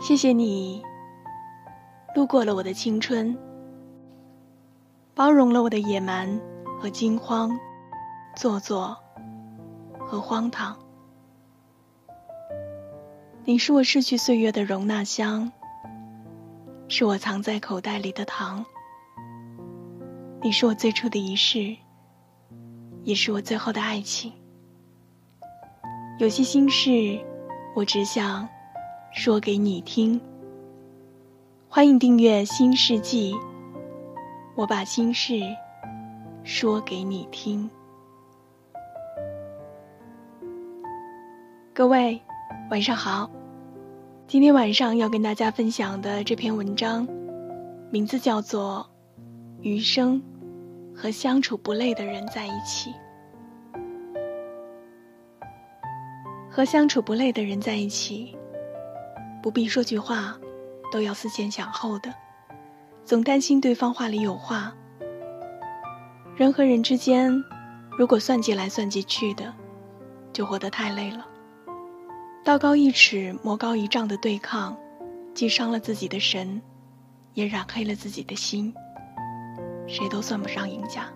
谢谢你路过了我的青春，包容了我的野蛮和惊慌、做作和荒唐。你是我逝去岁月的容纳箱，是我藏在口袋里的糖。你是我最初的仪式，也是我最后的爱情。有些心事，我只想说给你听。欢迎订阅《新世纪》，我把心事说给你听。各位，晚上好。今天晚上要跟大家分享的这篇文章，名字叫做《余生和相处不累的人在一起》。和相处不累的人在一起，不必说句话，都要思前想后的，总担心对方话里有话。人和人之间，如果算计来算计去的，就活得太累了。道高一尺，魔高一丈的对抗，既伤了自己的神，也染黑了自己的心，谁都算不上赢家。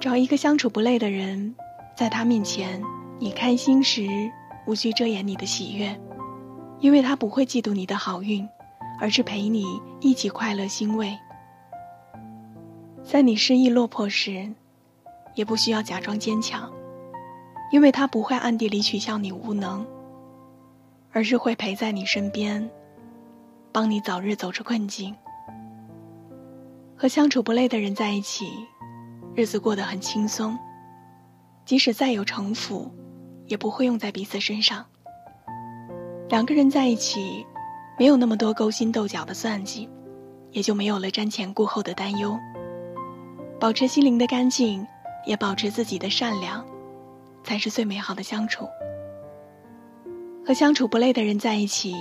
找一个相处不累的人。在他面前，你开心时无需遮掩你的喜悦，因为他不会嫉妒你的好运，而是陪你一起快乐欣慰。在你失意落魄时，也不需要假装坚强，因为他不会暗地里取笑你无能，而是会陪在你身边，帮你早日走出困境。和相处不累的人在一起，日子过得很轻松。即使再有城府，也不会用在彼此身上。两个人在一起，没有那么多勾心斗角的算计，也就没有了瞻前顾后的担忧。保持心灵的干净，也保持自己的善良，才是最美好的相处。和相处不累的人在一起，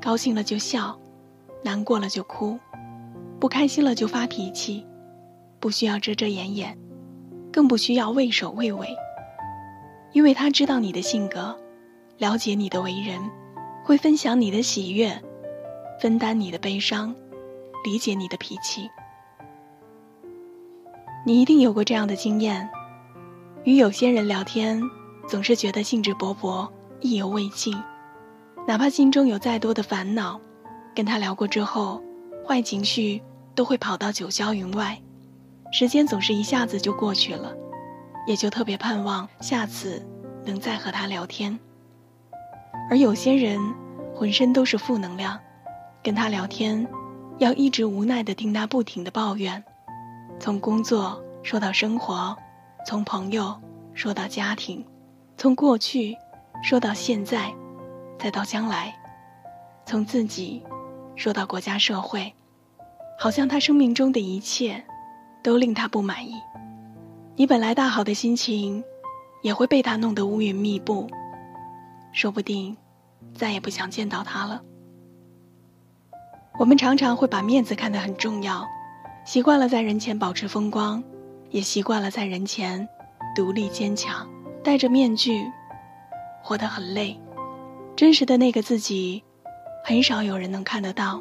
高兴了就笑，难过了就哭，不开心了就发脾气，不需要遮遮掩掩。更不需要畏首畏尾，因为他知道你的性格，了解你的为人，会分享你的喜悦，分担你的悲伤，理解你的脾气。你一定有过这样的经验：与有些人聊天，总是觉得兴致勃勃，意犹未尽，哪怕心中有再多的烦恼，跟他聊过之后，坏情绪都会跑到九霄云外。时间总是一下子就过去了，也就特别盼望下次能再和他聊天。而有些人浑身都是负能量，跟他聊天，要一直无奈的听他不停的抱怨，从工作说到生活，从朋友说到家庭，从过去说到现在，再到将来，从自己说到国家社会，好像他生命中的一切。都令他不满意，你本来大好的心情，也会被他弄得乌云密布，说不定再也不想见到他了。我们常常会把面子看得很重要，习惯了在人前保持风光，也习惯了在人前独立坚强，戴着面具，活得很累。真实的那个自己，很少有人能看得到。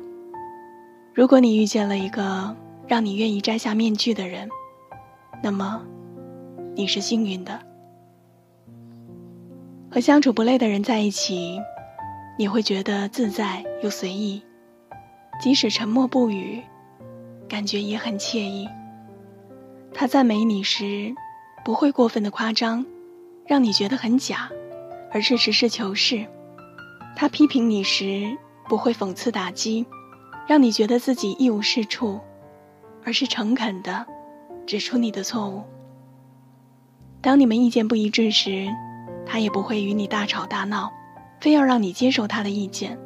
如果你遇见了一个。让你愿意摘下面具的人，那么你是幸运的。和相处不累的人在一起，你会觉得自在又随意，即使沉默不语，感觉也很惬意。他赞美你时，不会过分的夸张，让你觉得很假，而是实事求是；他批评你时，不会讽刺打击，让你觉得自己一无是处。而是诚恳的指出你的错误。当你们意见不一致时，他也不会与你大吵大闹，非要让你接受他的意见，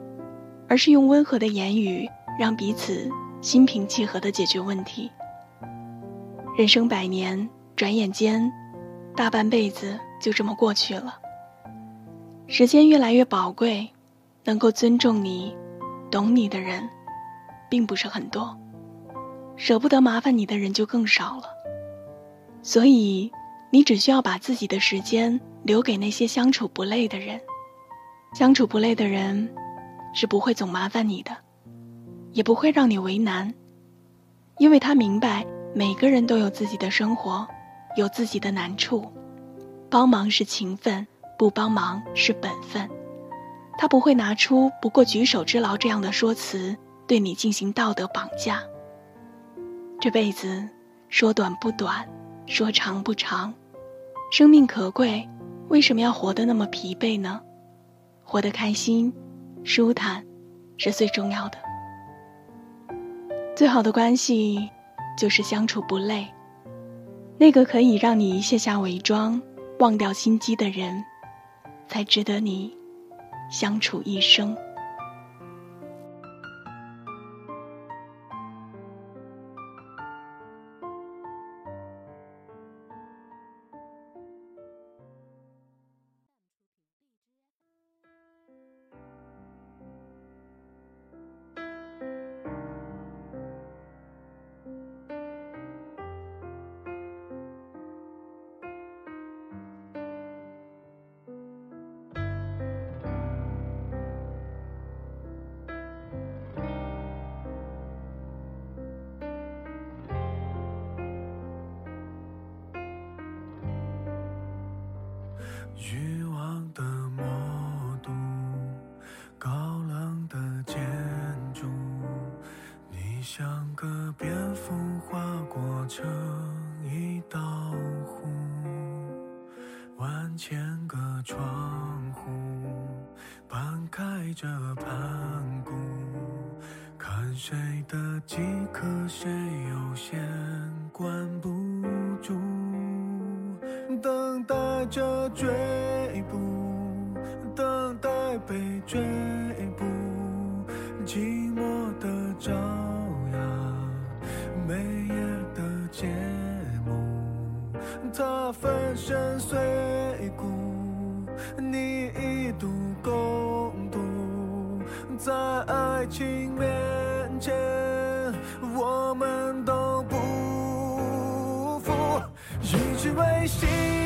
而是用温和的言语让彼此心平气和的解决问题。人生百年，转眼间，大半辈子就这么过去了。时间越来越宝贵，能够尊重你、懂你的人，并不是很多。舍不得麻烦你的人就更少了，所以，你只需要把自己的时间留给那些相处不累的人，相处不累的人，是不会总麻烦你的，也不会让你为难，因为他明白每个人都有自己的生活，有自己的难处，帮忙是情分，不帮忙是本分。他不会拿出“不过举手之劳”这样的说辞对你进行道德绑架。这辈子说短不短，说长不长，生命可贵，为什么要活得那么疲惫呢？活得开心、舒坦，是最重要的。最好的关系，就是相处不累。那个可以让你卸下伪装、忘掉心机的人，才值得你相处一生。雨谁的饥渴谁又先关不住。等待着追捕，等待被追捕，寂寞的朝阳，每夜的节目，他粉身碎骨，你一度共度，在爱情面我们都不负，一直为心。